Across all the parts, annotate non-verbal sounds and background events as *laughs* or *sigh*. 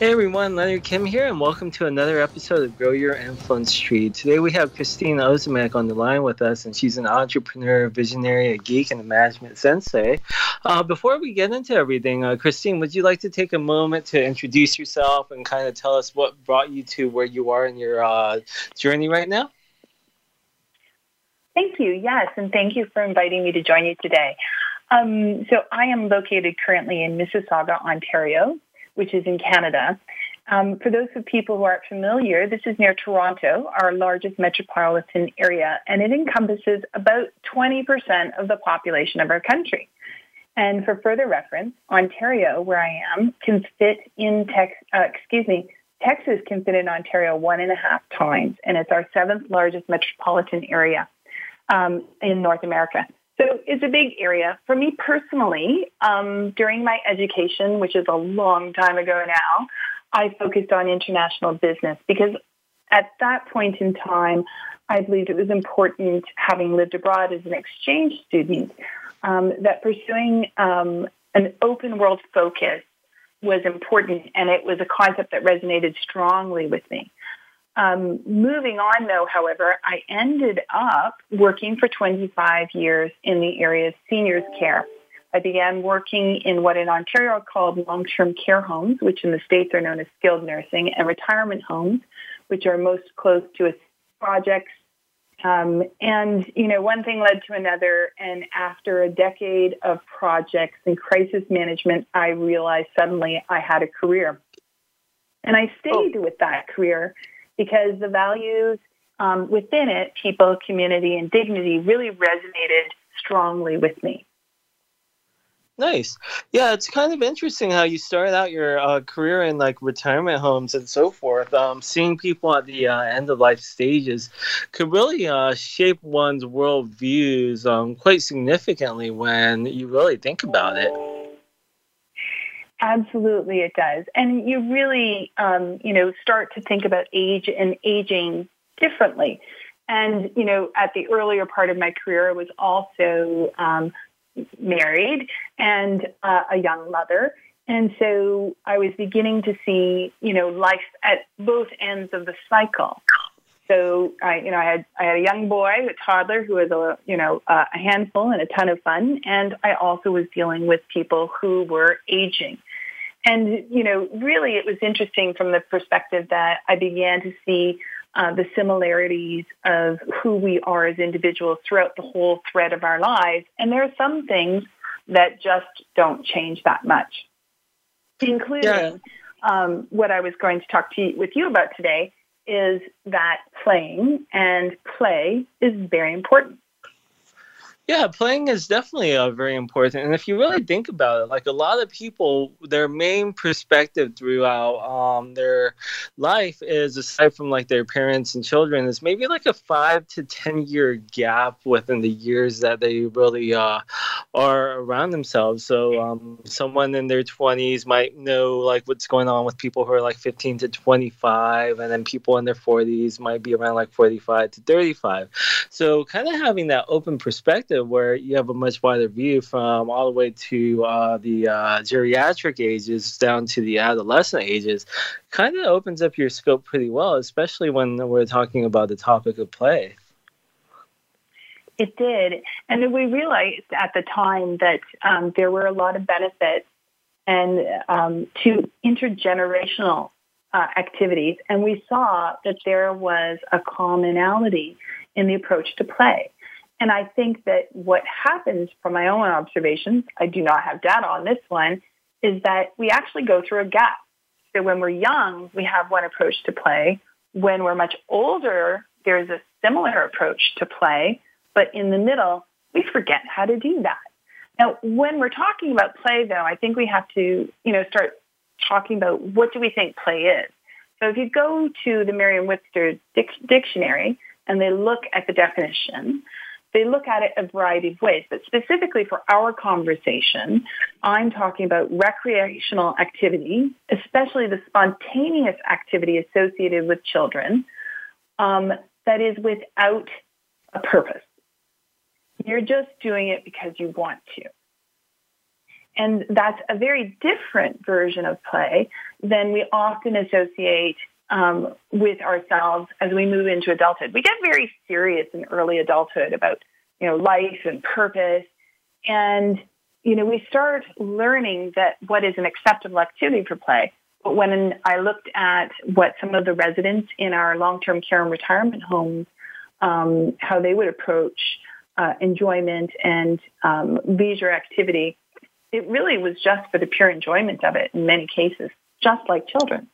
Hey everyone, Leonard Kim here, and welcome to another episode of Grow Your Influence Tree. Today we have Christine Ozimek on the line with us, and she's an entrepreneur, visionary, a geek, and a management sensei. Uh, before we get into everything, uh, Christine, would you like to take a moment to introduce yourself and kind of tell us what brought you to where you are in your uh, journey right now? Thank you. Yes, and thank you for inviting me to join you today. Um, so I am located currently in Mississauga, Ontario, which is in Canada. Um, for those of people who aren't familiar, this is near Toronto, our largest metropolitan area, and it encompasses about 20% of the population of our country. And for further reference, Ontario, where I am, can fit in Tex. Uh, excuse me, Texas can fit in Ontario one and a half times, and it's our seventh largest metropolitan area um, in North America. So it's a big area. For me personally, um, during my education, which is a long time ago now, I focused on international business because at that point in time, I believed it was important, having lived abroad as an exchange student, um, that pursuing um, an open world focus was important, and it was a concept that resonated strongly with me. Um, moving on, though, however, I ended up working for 25 years in the area of seniors care. I began working in what in Ontario are called long-term care homes, which in the States are known as skilled nursing, and retirement homes, which are most close to projects. Um, and, you know, one thing led to another. And after a decade of projects and crisis management, I realized suddenly I had a career. And I stayed oh. with that career because the values um, within it, people, community, and dignity, really resonated strongly with me. Nice. Yeah, it's kind of interesting how you started out your uh, career in like retirement homes and so forth. Um, seeing people at the uh, end of life stages could really uh, shape one's world views um, quite significantly when you really think about it. Absolutely, it does. And you really, um, you know, start to think about age and aging differently. And, you know, at the earlier part of my career, I was also um, married and uh, a young mother. And so I was beginning to see, you know, life at both ends of the cycle. So I, you know, I had I had a young boy, a toddler who was a you know a handful and a ton of fun, and I also was dealing with people who were aging. And you know, really, it was interesting from the perspective that I began to see uh, the similarities of who we are as individuals throughout the whole thread of our lives. And there are some things that just don't change that much, including yeah. um, what I was going to talk to you, with you about today, is that playing and play is very important. Yeah, playing is definitely uh, very important. And if you really think about it, like a lot of people, their main perspective throughout um, their life is, aside from like their parents and children, is maybe like a five to 10 year gap within the years that they really uh, are around themselves. So um, someone in their 20s might know like what's going on with people who are like 15 to 25, and then people in their 40s might be around like 45 to 35. So kind of having that open perspective where you have a much wider view from all the way to uh, the uh, geriatric ages down to the adolescent ages kind of opens up your scope pretty well, especially when we're talking about the topic of play. It did. And then we realized at the time that um, there were a lot of benefits and um, to intergenerational uh, activities. And we saw that there was a commonality in the approach to play. And I think that what happens from my own observations, I do not have data on this one, is that we actually go through a gap. So when we're young, we have one approach to play. When we're much older, there's a similar approach to play. But in the middle, we forget how to do that. Now, when we're talking about play, though, I think we have to, you know, start talking about what do we think play is. So if you go to the Merriam-Webster dic- dictionary, and they look at the definition, they look at it a variety of ways. But specifically for our conversation, I'm talking about recreational activity, especially the spontaneous activity associated with children um, that is without a purpose. You're just doing it because you want to. And that's a very different version of play than we often associate um, with ourselves as we move into adulthood. We get very serious in early adulthood about, you know, life and purpose. And, you know, we start learning that what is an acceptable activity for play. But when I looked at what some of the residents in our long-term care and retirement homes, um, how they would approach uh, enjoyment and um, leisure activity, it really was just for the pure enjoyment of it in many cases, just like children.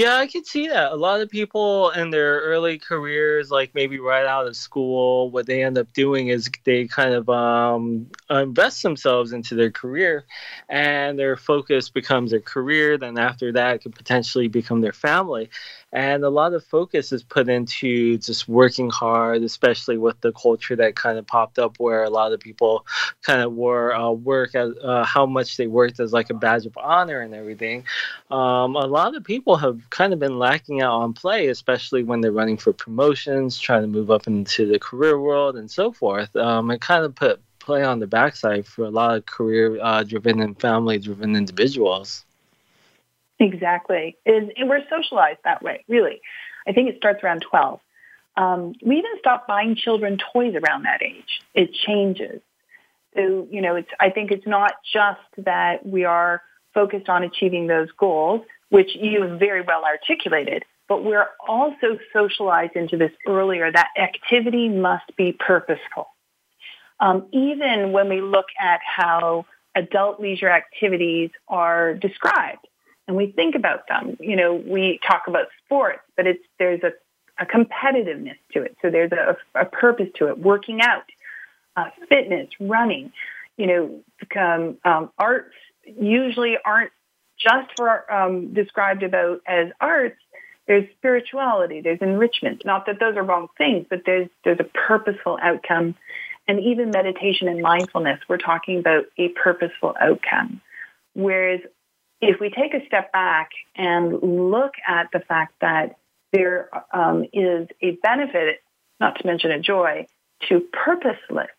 Yeah, I could see that. A lot of people in their early careers, like maybe right out of school, what they end up doing is they kind of um, invest themselves into their career, and their focus becomes their career. Then after that, it could potentially become their family and a lot of focus is put into just working hard, especially with the culture that kind of popped up where a lot of people kind of wore uh, work as uh, how much they worked as like a badge of honor and everything. Um, a lot of people have kind of been lacking out on play, especially when they're running for promotions, trying to move up into the career world and so forth. Um, it kind of put play on the backside for a lot of career uh, driven and family driven individuals. Exactly. And we're socialized that way, really. I think it starts around 12. Um, we even stop buying children toys around that age. It changes. So, you know, it's, I think it's not just that we are focused on achieving those goals, which you very well articulated, but we're also socialized into this earlier that activity must be purposeful. Um, even when we look at how adult leisure activities are described, and we think about them. You know, we talk about sports, but it's there's a, a competitiveness to it. So there's a, a purpose to it. Working out, uh, fitness, running. You know, um, um, arts usually aren't just for um, described about as arts. There's spirituality, there's enrichment. Not that those are wrong things, but there's there's a purposeful outcome, and even meditation and mindfulness. We're talking about a purposeful outcome. Whereas if we take a step back and look at the fact that there um, is a benefit, not to mention a joy, to purposeless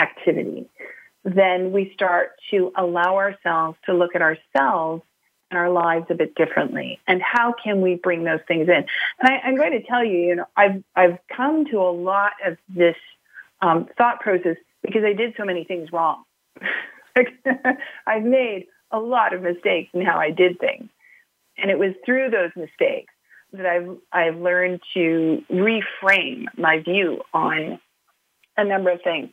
activity, then we start to allow ourselves to look at ourselves our lives a bit differently. And how can we bring those things in? And I, am going to tell you, you know, I've I've come to a lot of this um, thought process because I did so many things wrong. *laughs* I've made a lot of mistakes in how I did things. And it was through those mistakes that I've, I've learned to reframe my view on a number of things.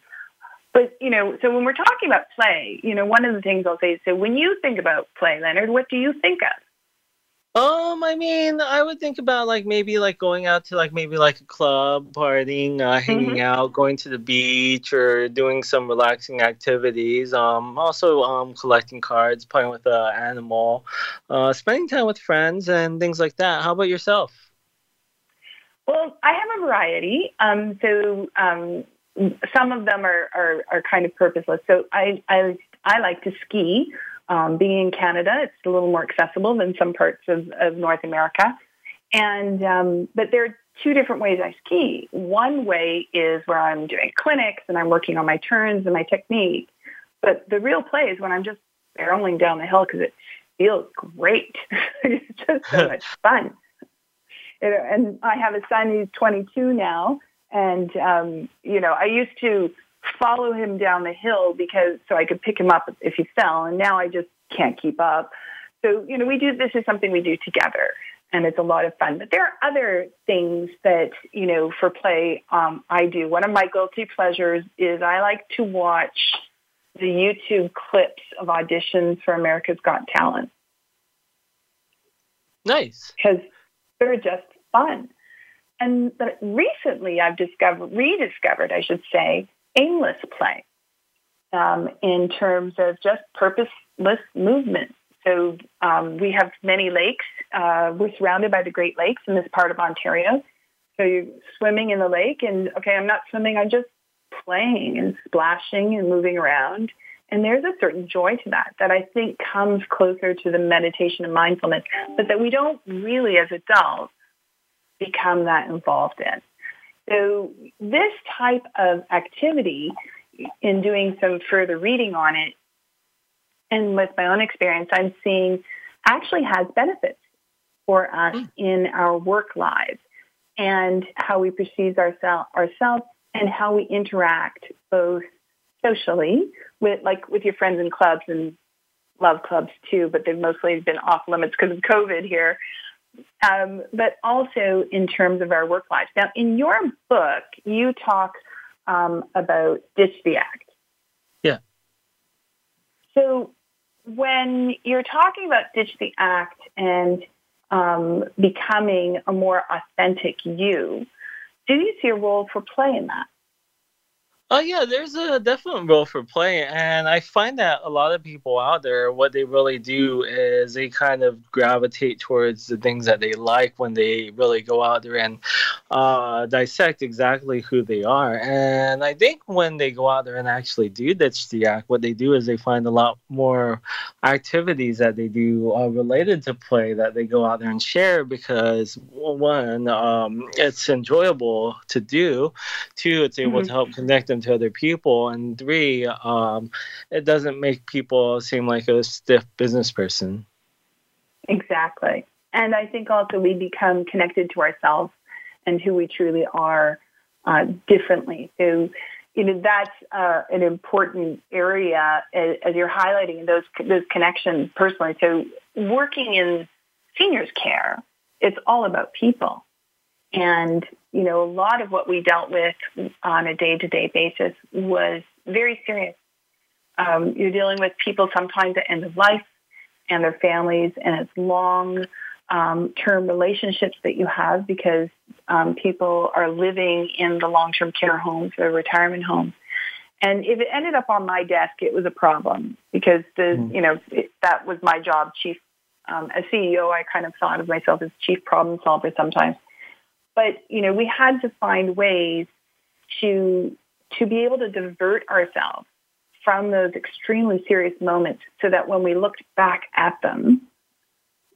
But, you know, so when we're talking about play, you know, one of the things I'll say is, so when you think about play, Leonard, what do you think of? Um, I mean, I would think about like maybe like going out to like maybe like a club, partying, uh, hanging mm-hmm. out, going to the beach, or doing some relaxing activities. Um, also um, collecting cards, playing with an uh, animal, uh, spending time with friends, and things like that. How about yourself? Well, I have a variety. Um, so um, some of them are, are, are kind of purposeless. So I I I like to ski. Um, being in Canada, it's a little more accessible than some parts of, of North America. And um, but there are two different ways I ski. One way is where I'm doing clinics and I'm working on my turns and my technique. But the real play is when I'm just barreling down the hill because it feels great. *laughs* it's just so *laughs* much fun. and I have a son who's 22 now, and um, you know I used to follow him down the hill because so I could pick him up if he fell. And now I just can't keep up. So, you know, we do this is something we do together and it's a lot of fun. But there are other things that, you know, for play um, I do. One of my guilty pleasures is I like to watch the YouTube clips of auditions for America's Got Talent. Nice. Because they're just fun. And recently I've discovered, rediscovered, I should say, aimless play um, in terms of just purposeless movement. So um, we have many lakes. Uh, we're surrounded by the Great Lakes in this part of Ontario. So you're swimming in the lake and okay, I'm not swimming, I'm just playing and splashing and moving around. And there's a certain joy to that that I think comes closer to the meditation and mindfulness, but that we don't really as adults become that involved in. So this type of activity, in doing some further reading on it, and with my own experience, I'm seeing actually has benefits for us mm. in our work lives and how we perceive ourselves ourselves and how we interact both socially with like with your friends in clubs and love clubs too, but they've mostly been off limits because of COVID here. Um, but also in terms of our work lives. Now, in your book, you talk um, about ditch the act. Yeah. So when you're talking about ditch the act and um, becoming a more authentic you, do you see a role for play in that? Oh yeah, there's a definite role for play, and I find that a lot of people out there, what they really do is they kind of gravitate towards the things that they like when they really go out there and uh, dissect exactly who they are. And I think when they go out there and actually do ditch the act, what they do is they find a lot more activities that they do uh, related to play that they go out there and share because one, um, it's enjoyable to do. Two, it's able mm-hmm. to help connect them to other people, and three, um, it doesn't make people seem like a stiff business person. Exactly. And I think also we become connected to ourselves and who we truly are uh, differently. So, you know, that's uh, an important area as, as, you're highlighting those those connections personally. So, working in seniors care, it's all about people. And, you know, a lot of what we dealt with on a day to day basis was very serious. Um, you're dealing with people sometimes at end of life and their families, and it's long um, term relationships that you have because um, people are living in the long term care homes or retirement homes. And if it ended up on my desk, it was a problem because the, mm. you know, it, that was my job, chief. Um, as CEO, I kind of thought of myself as chief problem solver sometimes. But, you know, we had to find ways to, to be able to divert ourselves from those extremely serious moments so that when we looked back at them,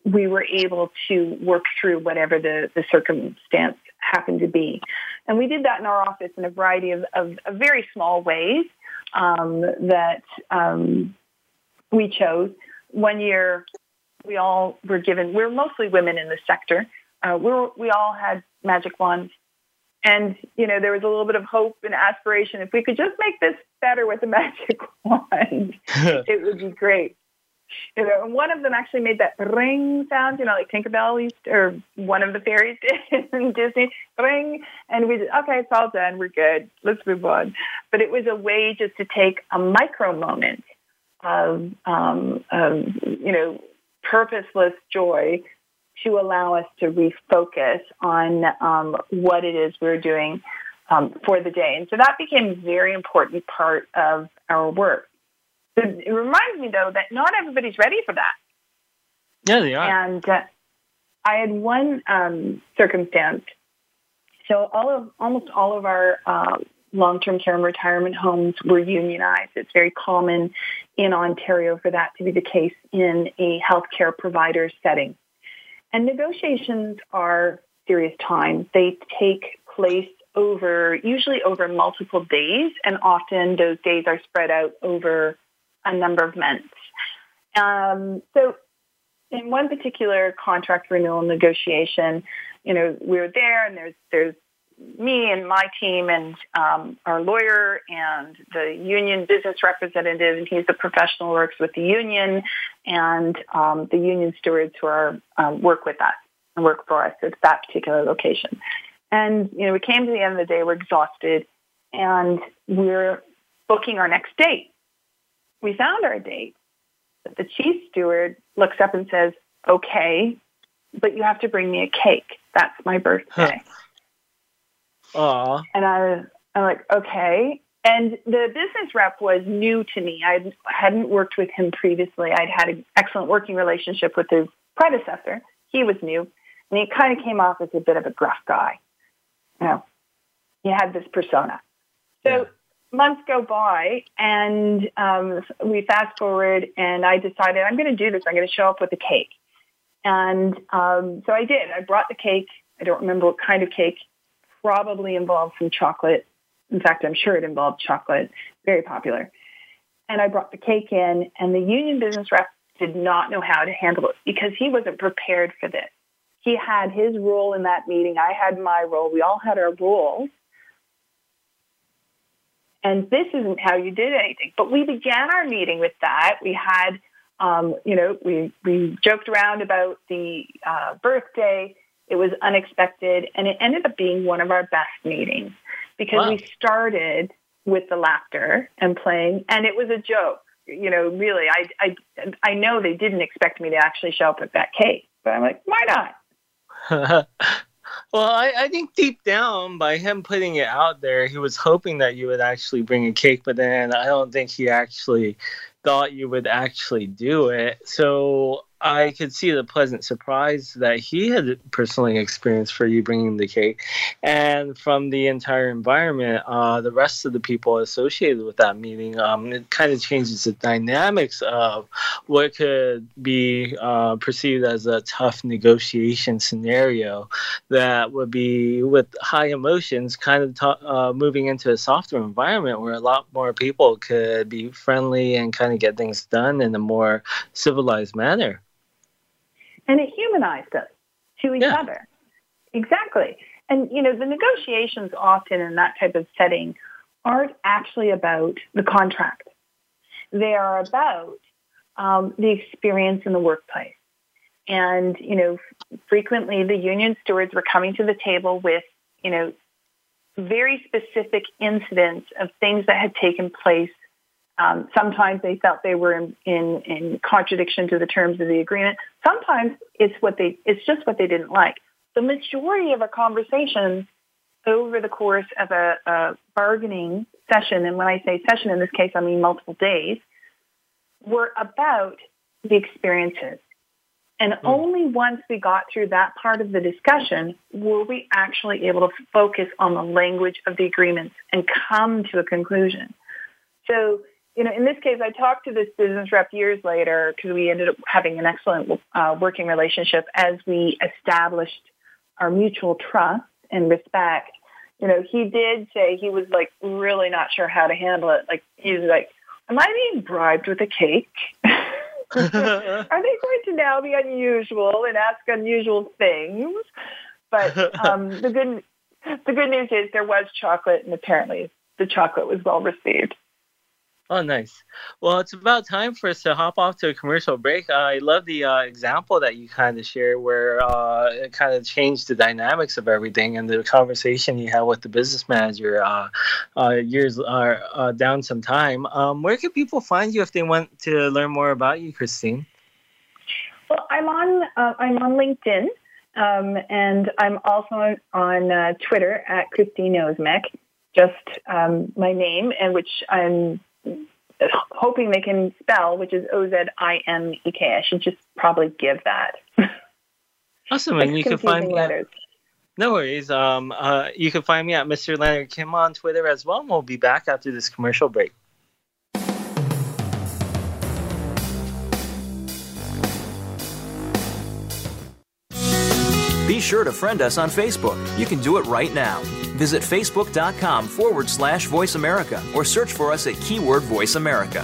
we were able to work through whatever the, the circumstance happened to be. And we did that in our office in a variety of, of, of very small ways um, that um, we chose. One year, we all were given, we we're mostly women in the sector, uh, we were, we all had magic wand. And, you know, there was a little bit of hope and aspiration. If we could just make this better with a *laughs* magic wand, *laughs* it would be great. You know, and one of them actually made that ring sound, you know, like Tinkerbell used, or one of the fairies did *laughs* in Disney, ring. And we said, okay, it's all done. We're good. Let's move on. But it was a way just to take a micro moment of, um, of you know, purposeless joy to allow us to refocus on um, what it is we're doing um, for the day. And so that became a very important part of our work. It reminds me, though, that not everybody's ready for that. Yeah, they are. And uh, I had one um, circumstance. So all of almost all of our uh, long-term care and retirement homes were unionized. It's very common in Ontario for that to be the case in a healthcare provider setting. And negotiations are serious times. They take place over, usually over multiple days, and often those days are spread out over a number of months. Um, so in one particular contract renewal negotiation, you know, we were there and there's, there's me and my team and um, our lawyer and the union business representative, and he's the professional who works with the union, and um, the union stewards who are um, work with us and work for us at that particular location. And you know, we came to the end of the day, we're exhausted, and we're booking our next date. We found our date, but the chief steward looks up and says, "Okay, but you have to bring me a cake. That's my birthday." Huh. Aww. And I, I'm like, okay. And the business rep was new to me. I hadn't worked with him previously. I'd had an excellent working relationship with his predecessor. He was new, and he kind of came off as a bit of a gruff guy. you know, he had this persona. So months go by, and um, we fast forward, and I decided I'm going to do this. I'm going to show up with a cake, and um, so I did. I brought the cake. I don't remember what kind of cake. Probably involved some chocolate. In fact, I'm sure it involved chocolate. Very popular. And I brought the cake in, and the union business rep did not know how to handle it because he wasn't prepared for this. He had his role in that meeting. I had my role. We all had our roles. And this isn't how you did anything. But we began our meeting with that. We had, um, you know, we, we joked around about the uh, birthday. It was unexpected. And it ended up being one of our best meetings because wow. we started with the laughter and playing. And it was a joke you know, really, I, I, I know they didn't expect me to actually show up at that cake, but I'm like, why not? *laughs* well, I, I think deep down, by him putting it out there, he was hoping that you would actually bring a cake, but then I don't think he actually thought you would actually do it. So I could see the pleasant surprise that he had personally experienced for you bringing the cake, and from the entire environment, uh, the rest of the people associated with that meeting, um, it kind of changes the dynamics of what could be uh, perceived as a tough negotiation scenario that would be with high emotions, kind of t- uh, moving into a softer environment where a lot more people could be friendly and kind of get things done in a more civilized manner and it humanized us to each yeah. other. Exactly. And, you know, the negotiations often in that type of setting aren't actually about the contract. They are about um, the experience in the workplace. And, you know, frequently the union stewards were coming to the table with, you know, very specific incidents of things that had taken place um, sometimes they felt they were in, in, in contradiction to the terms of the agreement. Sometimes it's what they it's just what they didn't like. The majority of our conversations over the course of a, a bargaining session, and when I say session in this case, I mean multiple days, were about the experiences. And mm. only once we got through that part of the discussion were we actually able to focus on the language of the agreements and come to a conclusion. So you know, in this case, I talked to this business rep years later because we ended up having an excellent uh, working relationship as we established our mutual trust and respect. You know, he did say he was like really not sure how to handle it. Like he was like, "Am I being bribed with a cake? *laughs* Are they going to now be unusual and ask unusual things?" But um, *laughs* the good the good news is there was chocolate, and apparently the chocolate was well received. Oh, nice. Well, it's about time for us to hop off to a commercial break. Uh, I love the uh, example that you kind of shared where uh, it kind of changed the dynamics of everything and the conversation you had with the business manager uh, uh, years uh, down some time. Um, where can people find you if they want to learn more about you, Christine? Well, I'm on I'm on LinkedIn, um, and I'm also on Twitter at Christine Ozimek just um, my name, and which I'm hoping they can spell, which is O Z I M E K. I should just probably give that. *laughs* Awesome, and you can find me. At, no worries. Um, uh, you can find me at Mr. Leonard Kim on Twitter as well. And we'll be back after this commercial break. Be sure to friend us on Facebook. You can do it right now. Visit facebook.com forward slash voice America or search for us at keyword voice America.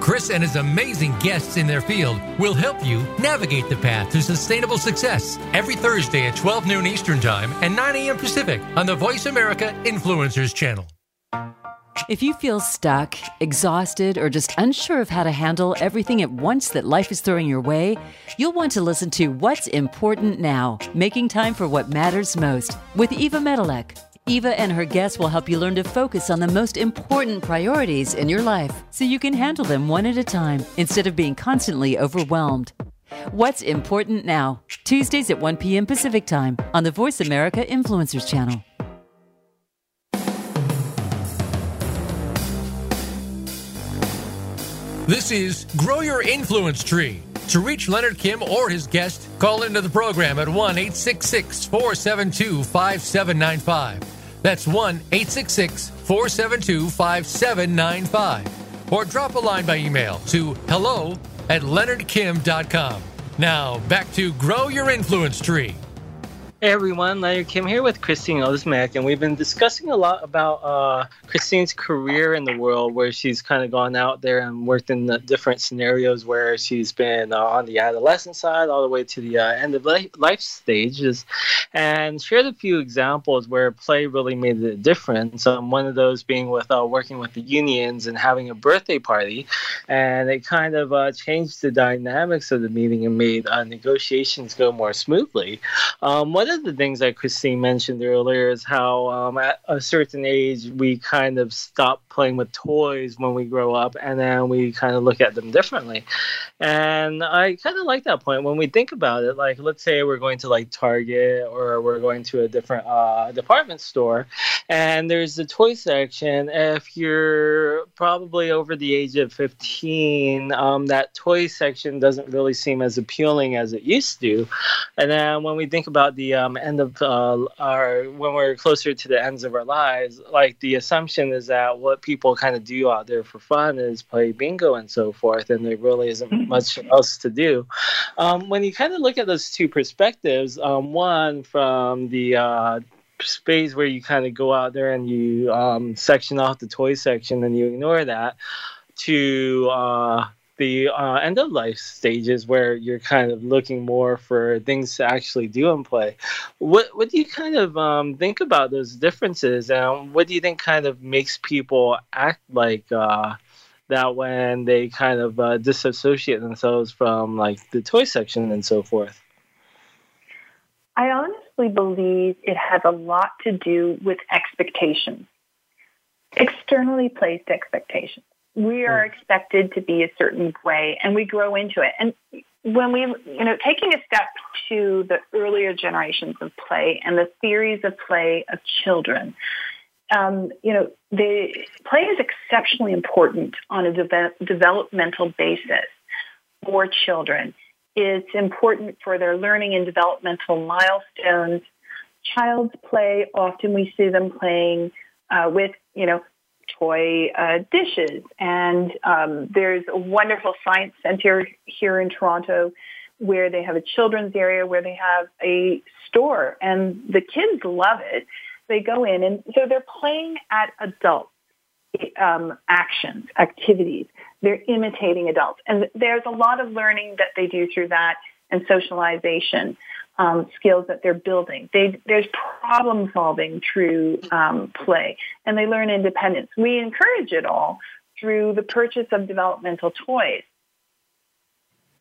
Chris and his amazing guests in their field will help you navigate the path to sustainable success every Thursday at 12 noon Eastern Time and 9 a.m. Pacific on the Voice America Influencers channel. If you feel stuck, exhausted, or just unsure of how to handle everything at once that life is throwing your way, you'll want to listen to What's Important Now Making Time for What Matters Most with Eva Medilek. Eva and her guests will help you learn to focus on the most important priorities in your life so you can handle them one at a time instead of being constantly overwhelmed. What's Important Now? Tuesdays at 1 p.m. Pacific Time on the Voice America Influencers Channel. This is Grow Your Influence Tree. To reach Leonard Kim or his guest, call into the program at 1 866 472 5795. That's 1 866 472 5795. Or drop a line by email to hello at leonardkim.com. Now, back to Grow Your Influence Tree. Hey everyone, Leonard Kim here with Christine Ozimek, and we've been discussing a lot about uh, Christine's career in the world, where she's kind of gone out there and worked in the different scenarios where she's been uh, on the adolescent side all the way to the uh, end of life stages, and shared a few examples where play really made a difference. Um, one of those being with uh, working with the unions and having a birthday party, and it kind of uh, changed the dynamics of the meeting and made uh, negotiations go more smoothly. Um, one of the things that Christine mentioned earlier is how um, at a certain age we kind of stop playing with toys when we grow up, and then we kind of look at them differently. And I kind of like that point when we think about it. Like, let's say we're going to like Target or we're going to a different uh, department store, and there's the toy section. If you're probably over the age of 15, um, that toy section doesn't really seem as appealing as it used to. And then when we think about the um, end of uh, our when we're closer to the ends of our lives, like the assumption is that what people kind of do out there for fun is play bingo and so forth, and there really isn't mm-hmm. much else to do. Um, when you kind of look at those two perspectives, um, one from the uh, space where you kind of go out there and you um, section off the toy section and you ignore that to uh, the uh, end of life stages where you're kind of looking more for things to actually do and play. What what do you kind of um, think about those differences, and what do you think kind of makes people act like uh, that when they kind of uh, disassociate themselves from like the toy section and so forth? I honestly believe it has a lot to do with expectations, externally placed expectations we are expected to be a certain way and we grow into it. And when we, you know, taking a step to the earlier generations of play and the theories of play of children, um, you know, the play is exceptionally important on a de- developmental basis for children. It's important for their learning and developmental milestones. Child's play, often we see them playing uh, with, you know, toy uh, dishes. And um, there's a wonderful science center here in Toronto where they have a children's area where they have a store and the kids love it. They go in and so they're playing at adult um, actions, activities. They're imitating adults. And there's a lot of learning that they do through that and socialization um, skills that they're building. They, there's problem solving through um, play, and they learn independence. We encourage it all through the purchase of developmental toys.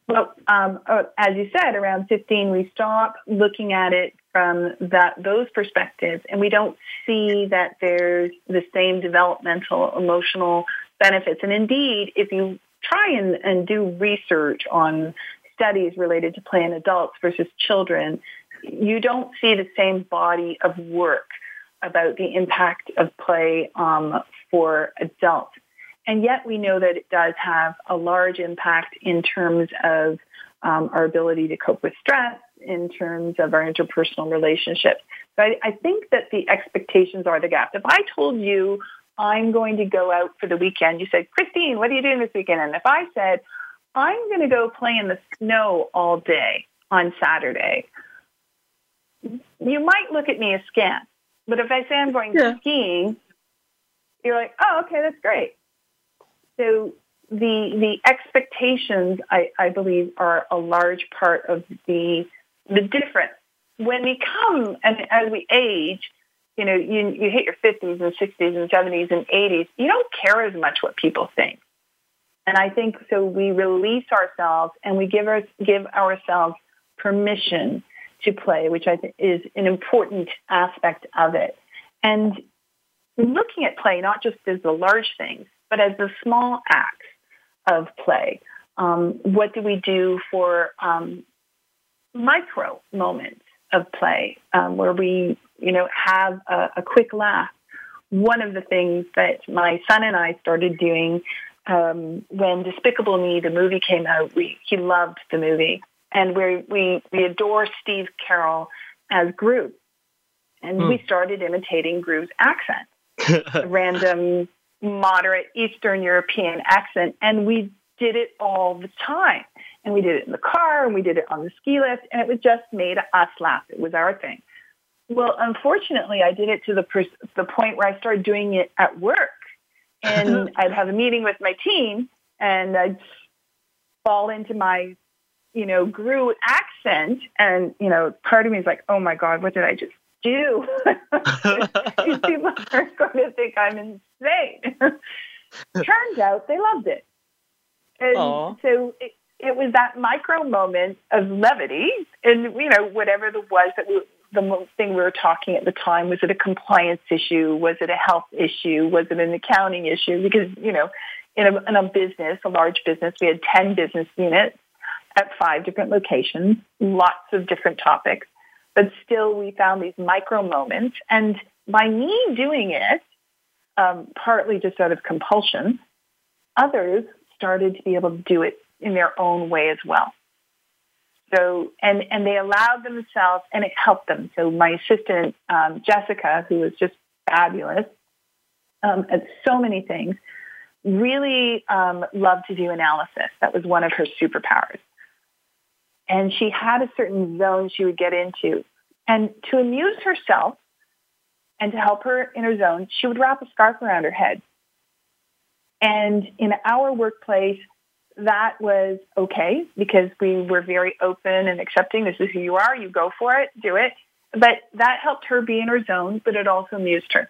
But um, uh, as you said, around 15, we stop looking at it from that those perspectives, and we don't see that there's the same developmental emotional benefits. And indeed, if you try and, and do research on studies related to play in adults versus children, you don't see the same body of work about the impact of play um, for adults. And yet we know that it does have a large impact in terms of um, our ability to cope with stress, in terms of our interpersonal relationships. So I, I think that the expectations are the gap. If I told you I'm going to go out for the weekend, you said, Christine, what are you doing this weekend? And if I said, I'm going to go play in the snow all day on Saturday, you might look at me askance. But if I say I'm going yeah. skiing, you're like, oh, okay, that's great. So the the expectations, I, I believe, are a large part of the the difference. When we come and as we age, you know, you you hit your 50s and 60s and 70s and 80s, you don't care as much what people think. And I think so we release ourselves and we give our, give ourselves permission to play, which I think is an important aspect of it. And looking at play not just as the large things, but as the small acts of play. Um, what do we do for um, micro moments of play um, where we, you know, have a, a, quick laugh? One of the things that my son and I started doing um, when Despicable Me, the movie came out, we, he loved the movie, and we we we adore Steve Carell as Gru, and hmm. we started imitating Gru's accent, a *laughs* random moderate Eastern European accent, and we did it all the time. And we did it in the car, and we did it on the ski lift, and it was just made us laugh. It was our thing. Well, unfortunately, I did it to the pers- the point where I started doing it at work, and *laughs* I'd have a meeting with my team, and I'd fall into my you know, Gru accent. And, you know, part of me is like, oh my God, what did I just do? *laughs* These people *laughs* are going to think I'm insane. Turns out they loved it. And Aww. so it, it was that micro moment of levity and, you know, whatever the was that we, the thing we were talking at the time, was it a compliance issue? Was it a health issue? Was it an accounting issue? Because, you know, in a, in a business, a large business, we had 10 business units at five different locations, lots of different topics, but still we found these micro moments. And by me doing it, um, partly just out of compulsion, others started to be able to do it in their own way as well. So, and, and they allowed themselves and it helped them. So my assistant, um, Jessica, who was just fabulous um, at so many things, really um, loved to do analysis. That was one of her superpowers. And she had a certain zone she would get into. And to amuse herself and to help her in her zone, she would wrap a scarf around her head. And in our workplace, that was okay because we were very open and accepting. This is who you are. You go for it. Do it. But that helped her be in her zone, but it also amused her.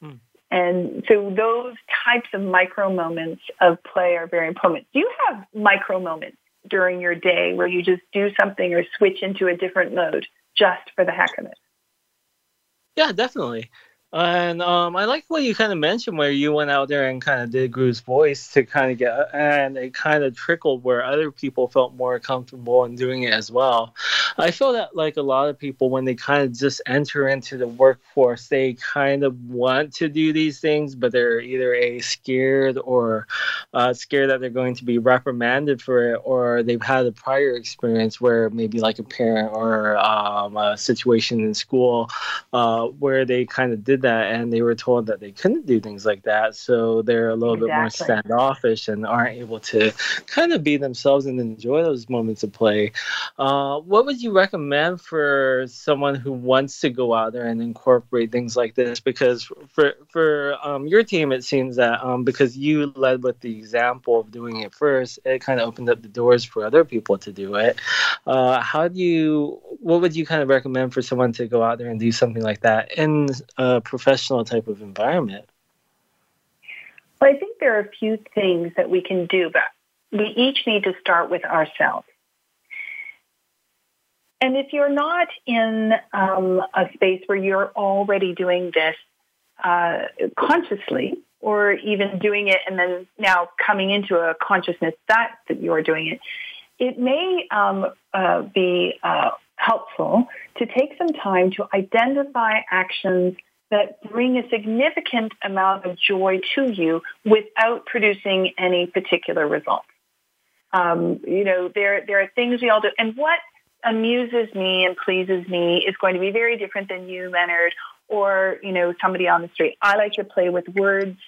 Hmm. And so those types of micro moments of play are very important. Do you have micro moments during your day where you just do something or switch into a different mode just for the heck of it. Yeah, definitely. And um, I like what you kind of mentioned where you went out there and kind of did Gru's voice to kind of get, and it kind of trickled where other people felt more comfortable in doing it as well. I feel that like a lot of people, when they kind of just enter into the workforce, they kind of want to do these things, but they're either a scared or uh, scared that they're going to be reprimanded for it, or they've had a prior experience where maybe like a parent or um, a situation in school uh, where they kind of did that and they were told that they couldn't do things like that. So they're a little exactly. bit more standoffish and aren't able to kind of be themselves and enjoy those moments of play. Uh, what would you recommend for someone who wants to go out there and incorporate things like this? Because for for um, your team it seems that um, because you led with the example of doing it first it kind of opened up the doors for other people to do it. Uh, how do you what would you kind of recommend for someone to go out there and do something like that in a professional type of environment? Well, I think there are a few things that we can do, but we each need to start with ourselves. And if you're not in um, a space where you're already doing this uh, consciously, or even doing it and then now coming into a consciousness that, that you're doing it, it may um, uh, be uh, helpful to take some time to identify actions that bring a significant amount of joy to you without producing any particular results. Um, you know, there there are things we all do, and what amuses me and pleases me is going to be very different than you, Leonard, or, you know, somebody on the street. I like to play with words.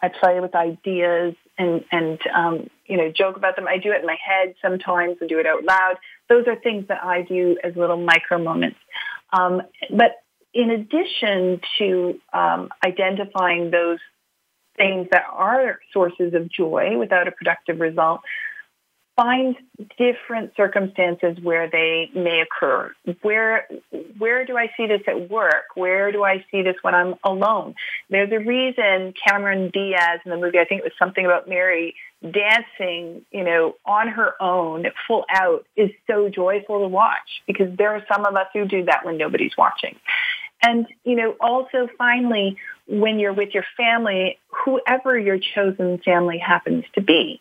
I play with ideas and, and um, you know, joke about them. I do it in my head sometimes and do it out loud. Those are things that I do as little micro moments. Um, but in addition to um, identifying those things that are sources of joy without a productive result, find different circumstances where they may occur. Where where do I see this at work? Where do I see this when I'm alone? There's a reason Cameron Diaz in the movie, I think it was something about Mary dancing, you know, on her own, full out, is so joyful to watch because there are some of us who do that when nobody's watching. And, you know, also finally, when you're with your family, whoever your chosen family happens to be,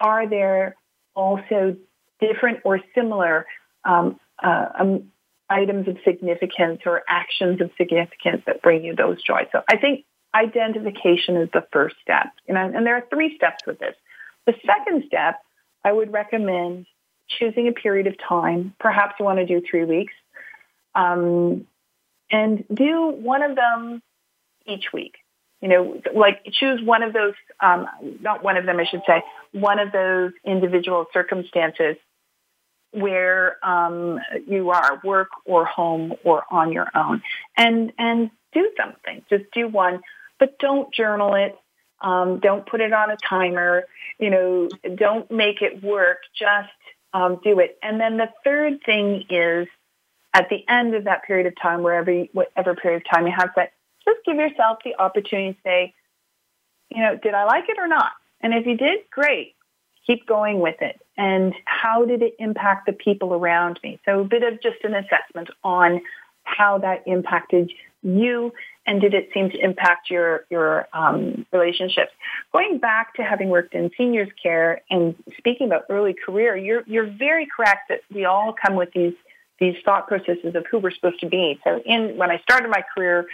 are there also different or similar um, uh, um, items of significance or actions of significance that bring you those joys. So I think identification is the first step. You know, and there are three steps with this. The second step, I would recommend choosing a period of time. Perhaps you want to do three weeks. Um, and do one of them each week. You know, like choose one of those, um, not one of them, I should say, one of those individual circumstances where um, you are, work or home or on your own, and and do something. Just do one, but don't journal it. Um, don't put it on a timer. You know, don't make it work. Just um, do it. And then the third thing is, at the end of that period of time, wherever whatever period of time you have that, just give yourself the opportunity to say, you know, did I like it or not? And if you did, great. Keep going with it. And how did it impact the people around me? So a bit of just an assessment on how that impacted you and did it seem to impact your your um, relationships? Going back to having worked in seniors care and speaking about early career, you're you're very correct that we all come with these these thought processes of who we're supposed to be. So in when I started my career,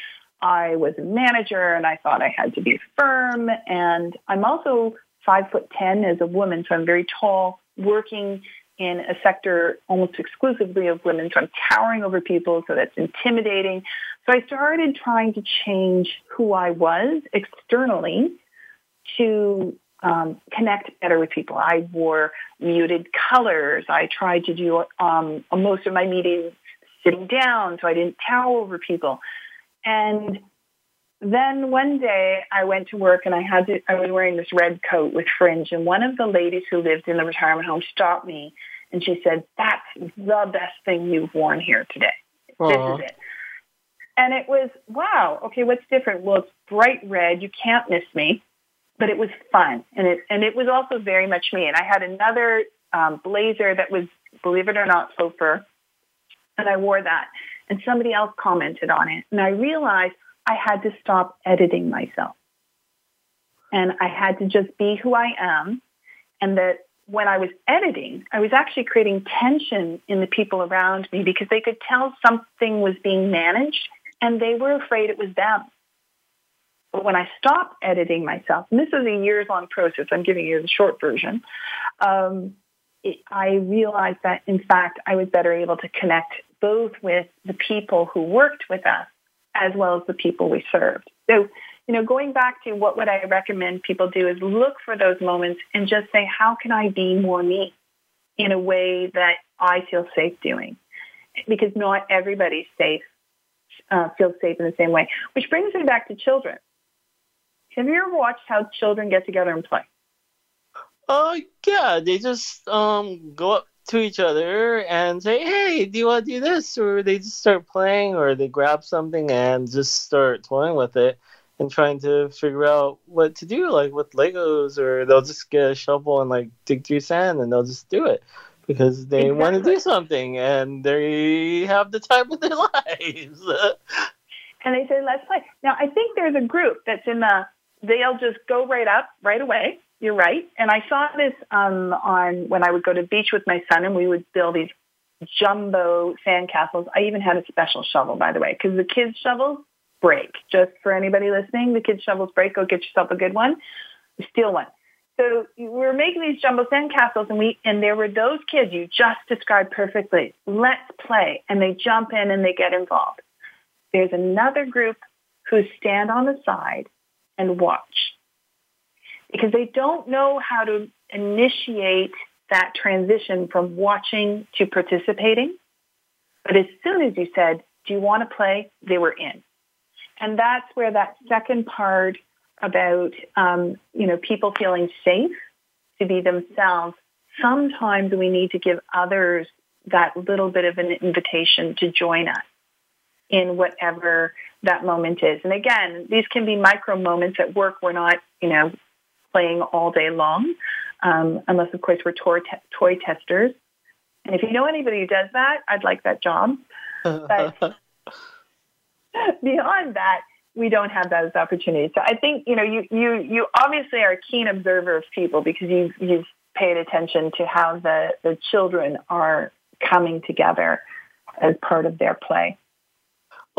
I was a manager and I thought I had to be firm. And I'm also five foot 10 as a woman, so I'm very tall, working in a sector almost exclusively of women. So I'm towering over people, so that's intimidating. So I started trying to change who I was externally to um, connect better with people. I wore muted colors. I tried to do um, most of my meetings sitting down, so I didn't tower over people. And then one day I went to work and I had to, I was wearing this red coat with fringe and one of the ladies who lived in the retirement home stopped me and she said, that's the best thing you've worn here today. Aww. This is it. And it was, wow, okay, what's different? Well, it's bright red. You can't miss me. But it was fun. And it, and it was also very much me. And I had another um, blazer that was, believe it or not, faux. And I wore that and somebody else commented on it. And I realized I had to stop editing myself. And I had to just be who I am. And that when I was editing, I was actually creating tension in the people around me because they could tell something was being managed and they were afraid it was them. But when I stopped editing myself, and this is a years long process, I'm giving you the short version, um, it, I realized that in fact I was better able to connect both with the people who worked with us as well as the people we served. So, you know, going back to what would I recommend people do is look for those moments and just say, how can I be more me in a way that I feel safe doing? Because not everybody's safe, uh, feels safe in the same way. Which brings me back to children. Have you ever watched how children get together and play? Uh, yeah, they just um go up to each other and say, "Hey, do you want to do this?" Or they just start playing, or they grab something and just start toying with it and trying to figure out what to do, like with Legos, or they'll just get a shovel and like dig through sand and they'll just do it because they exactly. want to do something and they have the time of their *laughs* lives. and they say, "Let's play." Now, I think there's a group that's in the. They'll just go right up right away you're right. And I saw this um, on when I would go to beach with my son and we would build these jumbo sandcastles. I even had a special shovel, by the way, because the kids' shovels break. Just for anybody listening, the kids' shovels break. Go get yourself a good one. Steal one. So we were making these jumbo sandcastles, and we and there were those kids you just described perfectly. Let's play, and they jump in and they get involved. there's another group who stand on the side and watch because they don't know how to initiate that transition from watching to participating. But as soon as you said, do you want to play? They were in. And that's where that second part about, um, you know, people feeling safe to be themselves. Sometimes we need to give others that little bit of an invitation to join us in whatever that moment is. And again, these can be micro moments at work. We're not, you know, playing all day long, um, unless of course we're toy, te- toy testers. And if you know anybody who does that, I'd like that job. But *laughs* beyond that, we don't have those opportunities. So I think you know you you you obviously are a keen observer of people because you you've paid attention to how the the children are coming together as part of their play.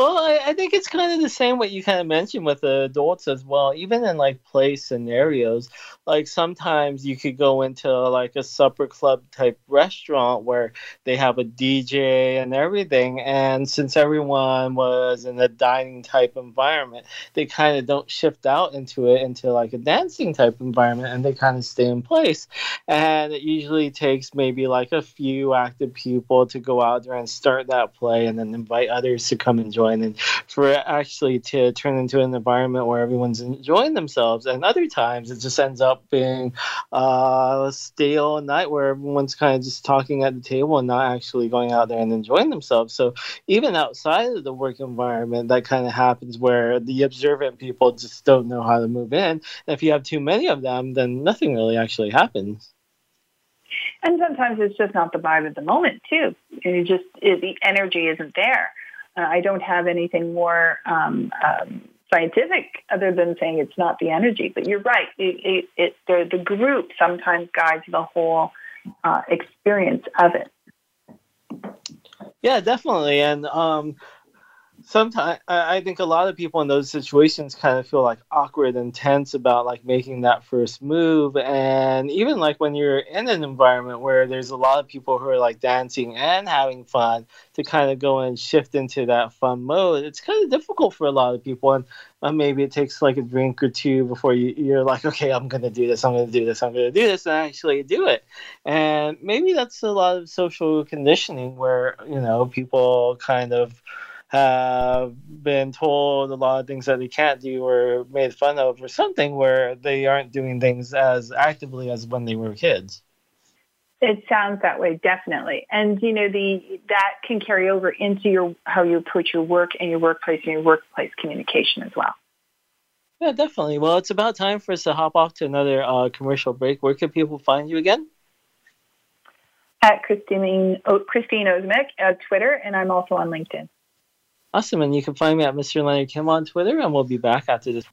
Well, I, I, think it's kind of the same what you kind of mentioned with the adults as well. Even in like play scenarios, like sometimes you could go into like a supper club type restaurant where they have a DJ and everything. And since everyone was in a dining type environment, they kind of don't shift out into it into like a dancing type environment and they kind of stay in place. And it usually takes maybe like a few active people to go out there and start that play and then invite others to come and join and for actually to turn into an environment where everyone's enjoying themselves. And other times it just ends up being uh, a stale night where everyone's kind of just talking at the table and not actually going out there and enjoying themselves. So even outside of the work environment, that kind of happens where the observant people just don't know how to move in. And if you have too many of them, then nothing really actually happens. And sometimes it's just not the vibe of the moment too. You just it, the energy isn't there. Uh, I don't have anything more um, um, scientific other than saying it's not the energy. But you're right. It, it, it the, the group sometimes guides the whole uh, experience of it. Yeah, definitely. And um, sometimes I think a lot of people in those situations kind of feel like awkward and tense about like making that first move. And even like when you're in an environment where there's a lot of people who are like dancing and having fun to kind of go and shift into that fun mode it's kind of difficult for a lot of people. And uh, maybe it takes like a drink or two before you, you're like okay i'm gonna do this i'm gonna do this i'm gonna do this and actually do it. And maybe that's a lot of social conditioning where you know people kind of have been told a lot of things that they can't do or made fun of or something where they aren't doing things as actively as when they were kids. It sounds that way, definitely. And you know, the that can carry over into your how you approach your work and your workplace and your workplace communication as well. Yeah, definitely. Well, it's about time for us to hop off to another uh, commercial break. Where can people find you again? At Christine, Christine Ozimek at Twitter, and I'm also on LinkedIn. Awesome. And you can find me at Mr. Leonard Kim on Twitter, and we'll be back after this.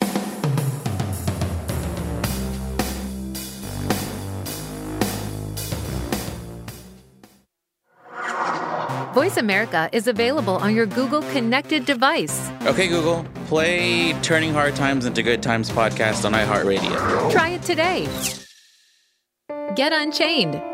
Voice America is available on your Google connected device. Okay, Google, play Turning Hard Times into Good Times podcast on iHeartRadio. Try it today. Get Unchained.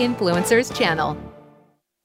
Influencers channel.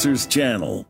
Influencers Channel.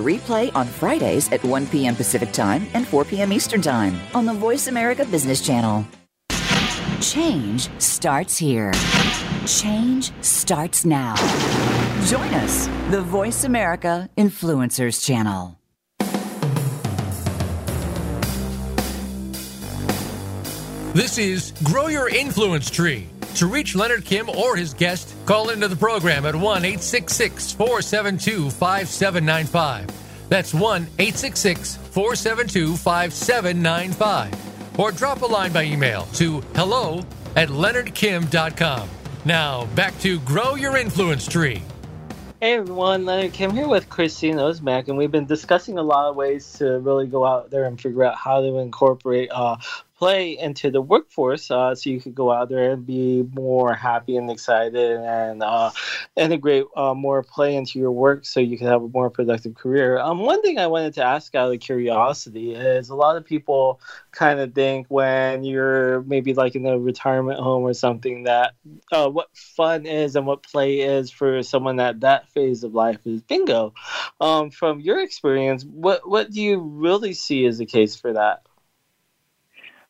replay on Fridays at 1 p.m. Pacific Time and 4 p.m. Eastern Time on the Voice America Business Channel. Change starts here. Change starts now. Join us, the Voice America Influencers Channel. This is Grow Your Influence Tree. To reach Leonard Kim or his guest, call into the program at 1 866 472 5795. That's 1 866 472 5795. Or drop a line by email to hello at leonardkim.com. Now, back to Grow Your Influence Tree. Hey everyone, Leonard Kim here with Christine Ozimek, and we've been discussing a lot of ways to really go out there and figure out how to incorporate uh, play into the workforce uh, so you could go out there and be more happy and excited and uh, integrate uh, more play into your work so you can have a more productive career. Um, one thing I wanted to ask out of curiosity is a lot of people kind of think when you're maybe like in a retirement home or something that uh, what fun is and what play is for someone at that phase of life is bingo. Um, from your experience, what, what do you really see as the case for that?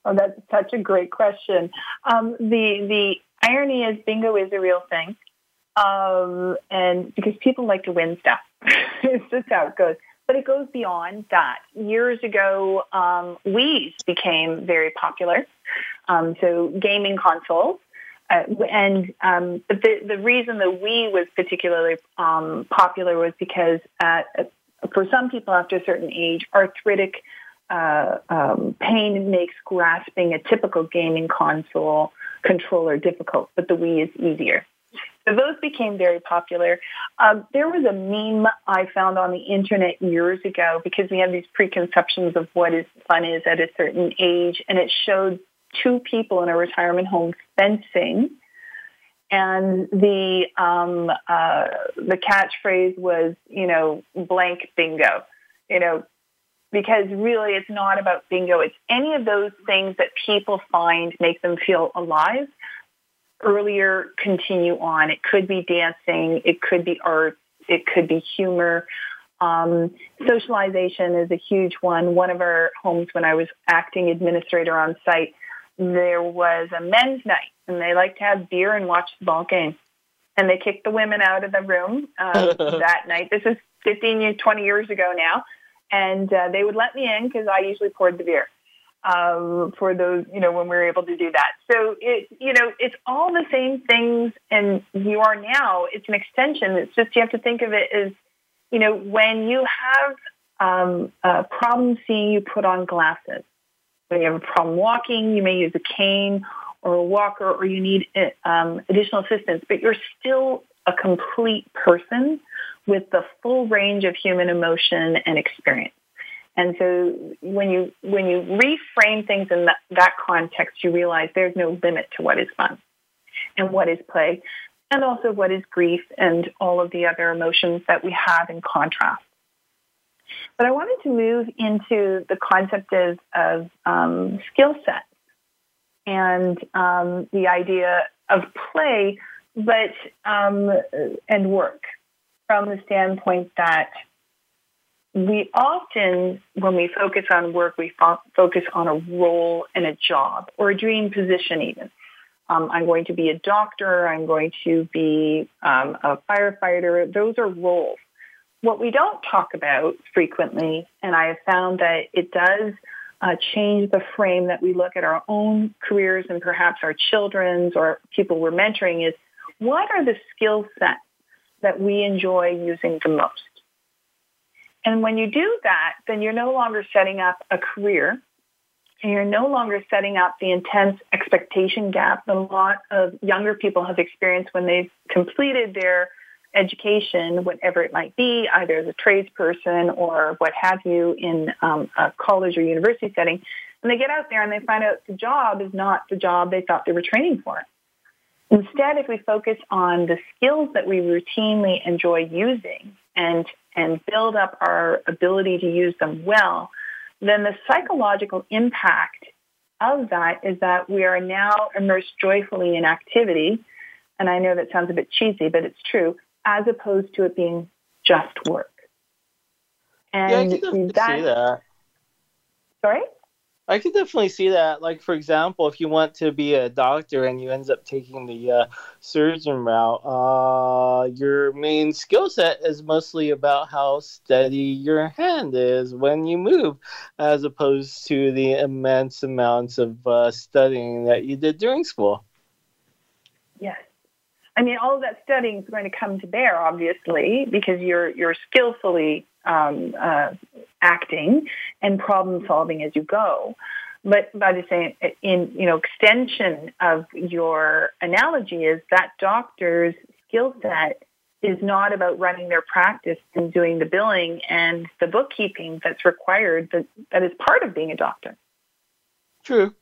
Oh, that's such a great question. Um, the the irony is bingo is a real thing, um, and because people like to win stuff, *laughs* it's just how it goes. But it goes beyond that. Years ago, um, Wii's became very popular. Um, so gaming consoles. Uh, and um, but the the reason the Wii was particularly um, popular was because uh, for some people after a certain age, arthritic uh, um, pain makes grasping a typical gaming console controller difficult, but the Wii is easier. So those became very popular. Um, there was a meme I found on the internet years ago because we have these preconceptions of what is fun is at a certain age, and it showed two people in a retirement home fencing, and the um, uh, the catchphrase was, you know, blank bingo, you know, because really it's not about bingo. It's any of those things that people find make them feel alive. Earlier, continue on. It could be dancing. It could be art. It could be humor. Um, socialization is a huge one. One of our homes, when I was acting administrator on site, there was a men's night, and they like to have beer and watch the ball game. And they kicked the women out of the room um, *laughs* that night. This is 15, 20 years ago now and uh, they would let me in because I usually poured the beer um, for those, you know, when we were able to do that. So it, you know, it's all the same things, and you are now. It's an extension. It's just you have to think of it as, you know, when you have um, a problem seeing, you put on glasses. When you have a problem walking, you may use a cane or a walker, or you need um, additional assistance, but you're still a complete person with the full range of human emotion and experience. And so when you when you reframe things in that, that context, you realize there's no limit to what is fun and what is play, and also what is grief and all of the other emotions that we have in contrast. But I wanted to move into the concept of, of um, skill sets and um, the idea of play, but um, and work from the standpoint that we often, when we focus on work, we fo- focus on a role and a job or a dream position even. Um, I'm going to be a doctor. I'm going to be um, a firefighter. Those are roles. What we don't talk about frequently, and I have found that it does uh, change the frame that we look at our own careers and perhaps our children's or people we're mentoring is what are the skill sets that we enjoy using the most. And when you do that, then you're no longer setting up a career and you're no longer setting up the intense expectation gap that a lot of younger people have experienced when they've completed their education, whatever it might be, either as a tradesperson or what have you in um, a college or university setting, and they get out there and they find out the job is not the job they thought they were training for. Instead, if we focus on the skills that we routinely enjoy using and, and build up our ability to use them well, then the psychological impact of that is that we are now immersed joyfully in activity. And I know that sounds a bit cheesy, but it's true, as opposed to it being just work. And yeah, I can that, see that. Sorry? I could definitely see that. Like, for example, if you want to be a doctor and you end up taking the uh, surgeon route, uh, your main skill set is mostly about how steady your hand is when you move, as opposed to the immense amounts of uh, studying that you did during school. Yes. I mean, all of that studying is going to come to bear, obviously, because you're you're skillfully um, uh, acting and problem solving as you go. But by the same, in you know, extension of your analogy is that doctor's skill set is not about running their practice and doing the billing and the bookkeeping that's required that, that is part of being a doctor. True.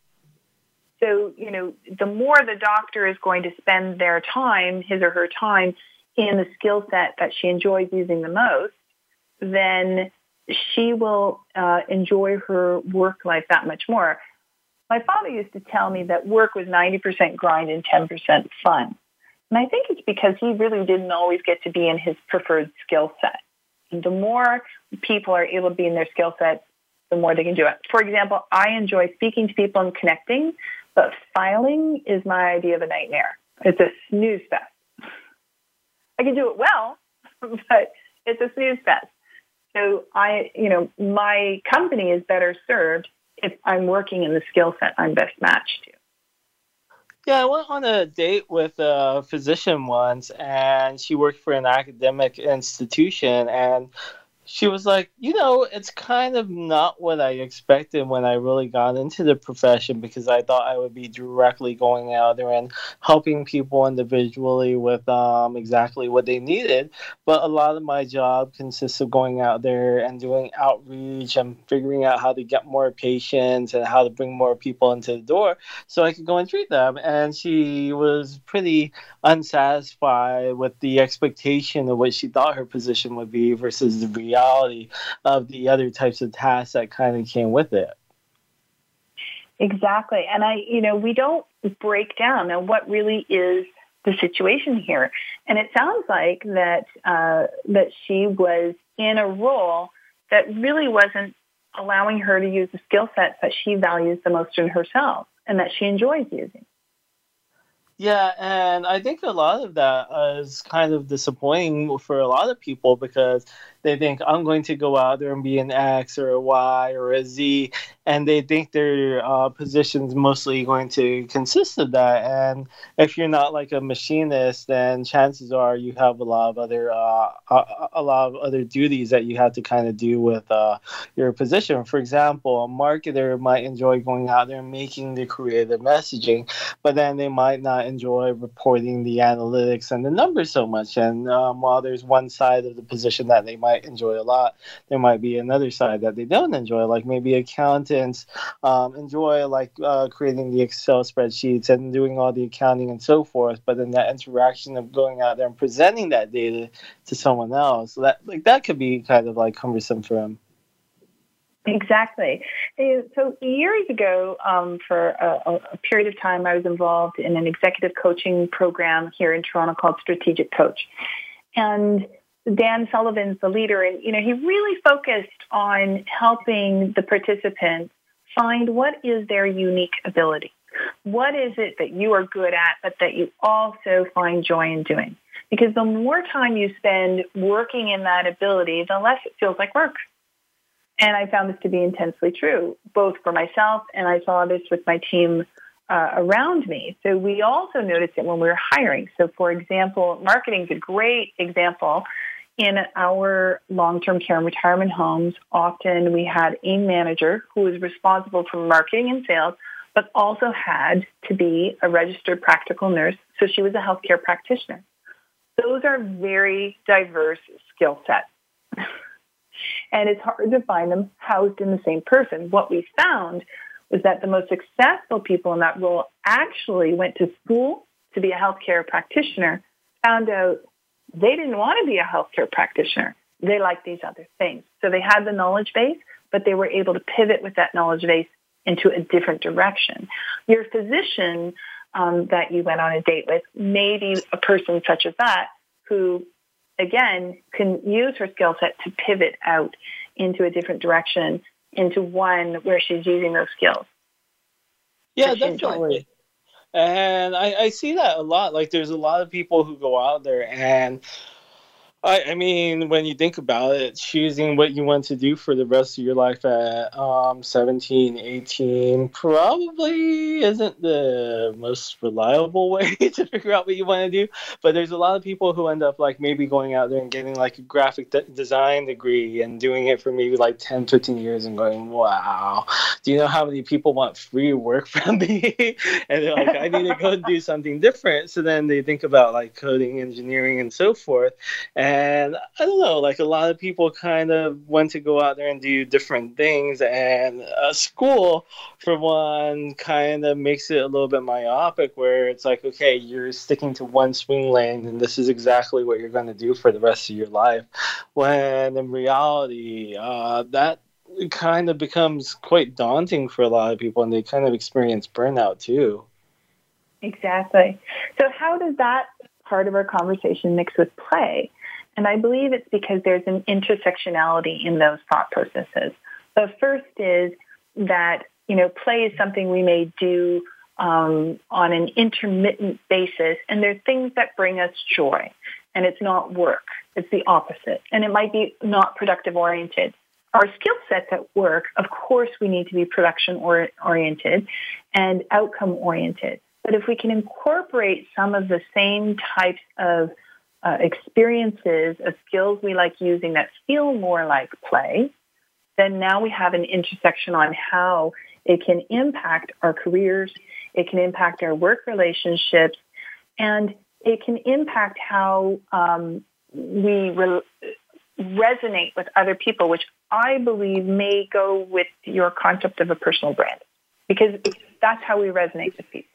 So, you know, the more the doctor is going to spend their time, his or her time, in the skill set that she enjoys using the most, then she will uh, enjoy her work life that much more. My father used to tell me that work was 90% grind and 10% fun. And I think it's because he really didn't always get to be in his preferred skill set. And the more people are able to be in their skill set, the more they can do it. For example, I enjoy speaking to people and connecting, but filing is my idea of a nightmare. It's a snooze fest. I can do it well, *laughs* but it's a snooze fest. So I, you know, my company is better served if I'm working in the skill set I'm best matched to. Yeah, I went on a date with a physician once, and she worked for an academic institution, and she was like, you know, it's kind of not what I expected when I really got into the profession because I thought I would be directly going out there and helping people individually with um, exactly what they needed. But a lot of my job consists of going out there and doing outreach and figuring out how to get more patients and how to bring more people into the door so I could go and treat them. And she was pretty unsatisfied with the expectation of what she thought her position would be versus the reality reality of the other types of tasks that kind of came with it. Exactly. And I, you know, we don't break down now what really is the situation here. And it sounds like that, uh, that she was in a role that really wasn't allowing her to use the skill sets that she values the most in herself and that she enjoys using. Yeah, and I think a lot of that is kind of disappointing for a lot of people because they think I'm going to go out there and be an X or a Y or a Z, and they think their uh, position's mostly going to consist of that. And if you're not like a machinist, then chances are you have a lot of other uh, a, lot of other duties that you have to kind of do with uh, your position. For example, a marketer might enjoy going out there and making the creative messaging, but then they might not enjoy reporting the analytics and the numbers so much. And um, while there's one side of the position that they might might enjoy a lot. There might be another side that they don't enjoy, like maybe accountants um, enjoy like uh, creating the Excel spreadsheets and doing all the accounting and so forth. But then that interaction of going out there and presenting that data to someone else, that like that could be kind of like cumbersome for them. Exactly. So years ago, um, for a, a, period of time, I was involved in an executive coaching program here in Toronto called Strategic Coach. And Dan Sullivan's the leader, and you know he really focused on helping the participants find what is their unique ability. What is it that you are good at, but that you also find joy in doing? Because the more time you spend working in that ability, the less it feels like work. And I found this to be intensely true, both for myself and I saw this with my team uh, around me. So we also noticed it when we were hiring. So for example, marketing is a great example in our long-term care and retirement homes, often we had a manager who was responsible for marketing and sales, but also had to be a registered practical nurse. So she was a healthcare practitioner. Those are very diverse skill sets. and it's hard to find them housed in the same person. What we found was that the most successful people in that role actually went to school to be a healthcare practitioner, found out they didn't want to be a healthcare practitioner. They liked these other things. So they had the knowledge base, but they were able to pivot with that knowledge base into a different direction. Your physician um, that you went on a date with may be a person such as that who, again, can use her skill set to pivot out into a different direction, into one where she's using those skills. Yeah, definitely. And I, I see that a lot. Like, there's a lot of people who go out there and I, I mean, when you think about it, choosing what you want to do for the rest of your life at um, 17, 18 probably isn't the most reliable *laughs* way to figure out what you want to do. But there's a lot of people who end up like maybe going out there and getting like a graphic de- design degree and doing it for maybe like 10, 15 years and going, wow, do you know how many people want free work *laughs* from me? and they're like, I need to go do something different. So then they think about like coding, engineering, and so forth. And and I don't know, like a lot of people kind of want to go out there and do different things. And a school, for one, kind of makes it a little bit myopic where it's like, okay, you're sticking to one swing lane and this is exactly what you're going to do for the rest of your life. When in reality, uh, that kind of becomes quite daunting for a lot of people and they kind of experience burnout too. Exactly. So, how does that part of our conversation mix with play? And I believe it's because there's an intersectionality in those thought processes. The first is that, you know, play is something we may do um, on an intermittent basis, and there are things that bring us joy, and it's not work. It's the opposite, and it might be not productive oriented. Our skill sets at work, of course, we need to be production oriented and outcome oriented. But if we can incorporate some of the same types of uh, experiences of skills we like using that feel more like play, then now we have an intersection on how it can impact our careers, it can impact our work relationships, and it can impact how um, we re- resonate with other people, which I believe may go with your concept of a personal brand, because that's how we resonate with people.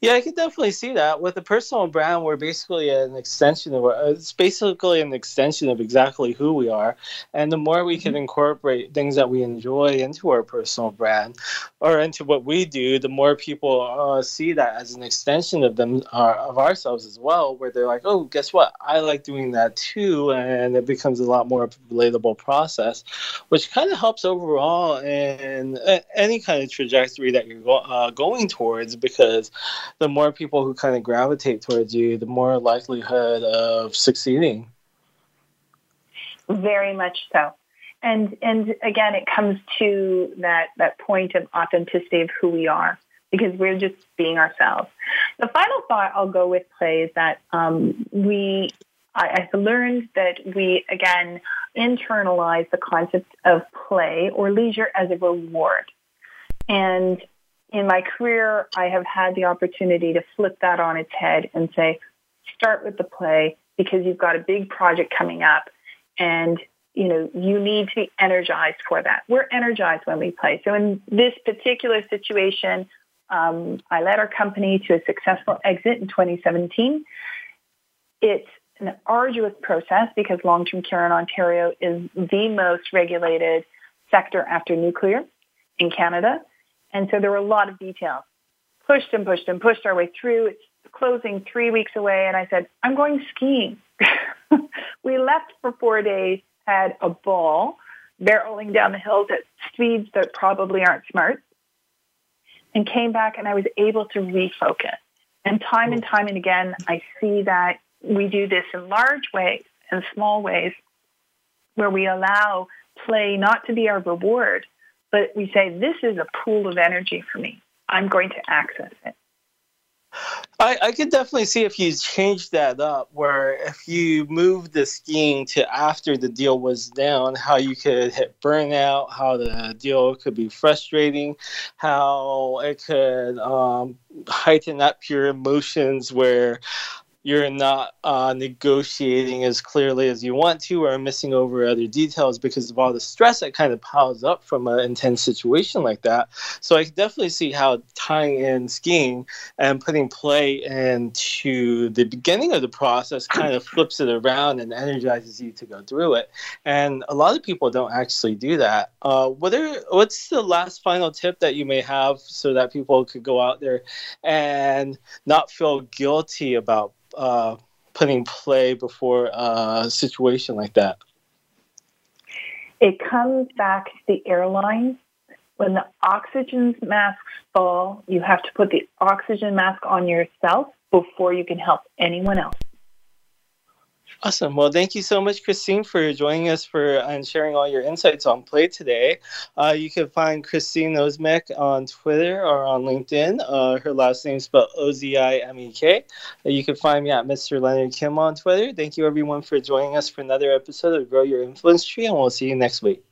Yeah, I can definitely see that. With a personal brand, we're basically an extension of it's basically an extension of exactly who we are. And the more we can mm-hmm. incorporate things that we enjoy into our personal brand or into what we do, the more people uh, see that as an extension of them uh, of ourselves as well. Where they're like, "Oh, guess what? I like doing that too," and it becomes a lot more relatable process, which kind of helps overall in any kind of trajectory that you're go- uh, going towards because the more people who kind of gravitate towards you, the more likelihood of succeeding. Very much so. And and again, it comes to that that point of authenticity of who we are because we're just being ourselves. The final thought I'll go with play is that um, we I, I learned that we again internalize the concept of play or leisure as a reward. And in my career, I have had the opportunity to flip that on its head and say, start with the play because you've got a big project coming up and you know you need to be energized for that. We're energized when we play. So in this particular situation um, i led our company to a successful exit in 2017 it's an arduous process because long-term care in ontario is the most regulated sector after nuclear in canada and so there were a lot of details. Pushed and pushed and pushed our way through. It's closing three weeks away. And I said, I'm going skiing. *laughs* we left for four days, had a ball, barreling down the hills at speeds that probably aren't smart, and came back and I was able to refocus. And time and time and again, I see that we do this in large ways and small ways where we allow play not to be our reward, but we say, this is a pool of energy for me. I'm going to access it. I, I could definitely see if you change that up, where if you move the skiing to after the deal was down, how you could hit burnout, how the deal could be frustrating, how it could um, heighten up your emotions, where you're not uh, negotiating as clearly as you want to or missing over other details because of all the stress that kind of piles up from an intense situation like that. So I definitely see how tying in skiing and putting play into the beginning of the process kind of flips it around and energizes you to go through it. And a lot of people don't actually do that. Uh, what are, what's the last final tip that you may have so that people could go out there and not feel guilty about uh, putting play before a situation like that? It comes back to the airlines. When the oxygen masks fall, you have to put the oxygen mask on yourself before you can help anyone else. Awesome. Well, thank you so much, Christine, for joining us for and sharing all your insights on play today. Uh, you can find Christine Ozimek on Twitter or on LinkedIn. Uh, her last name is spelled O Z I M E K. Uh, you can find me at Mr. Leonard Kim on Twitter. Thank you, everyone, for joining us for another episode of Grow Your Influence Tree, and we'll see you next week.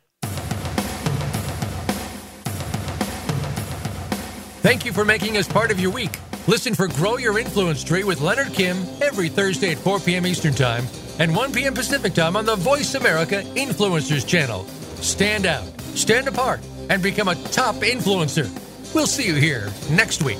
Thank you for making us part of your week. Listen for Grow Your Influence Tree with Leonard Kim every Thursday at 4 p.m. Eastern Time and 1 p.m. Pacific Time on the Voice America Influencers channel. Stand out, stand apart, and become a top influencer. We'll see you here next week.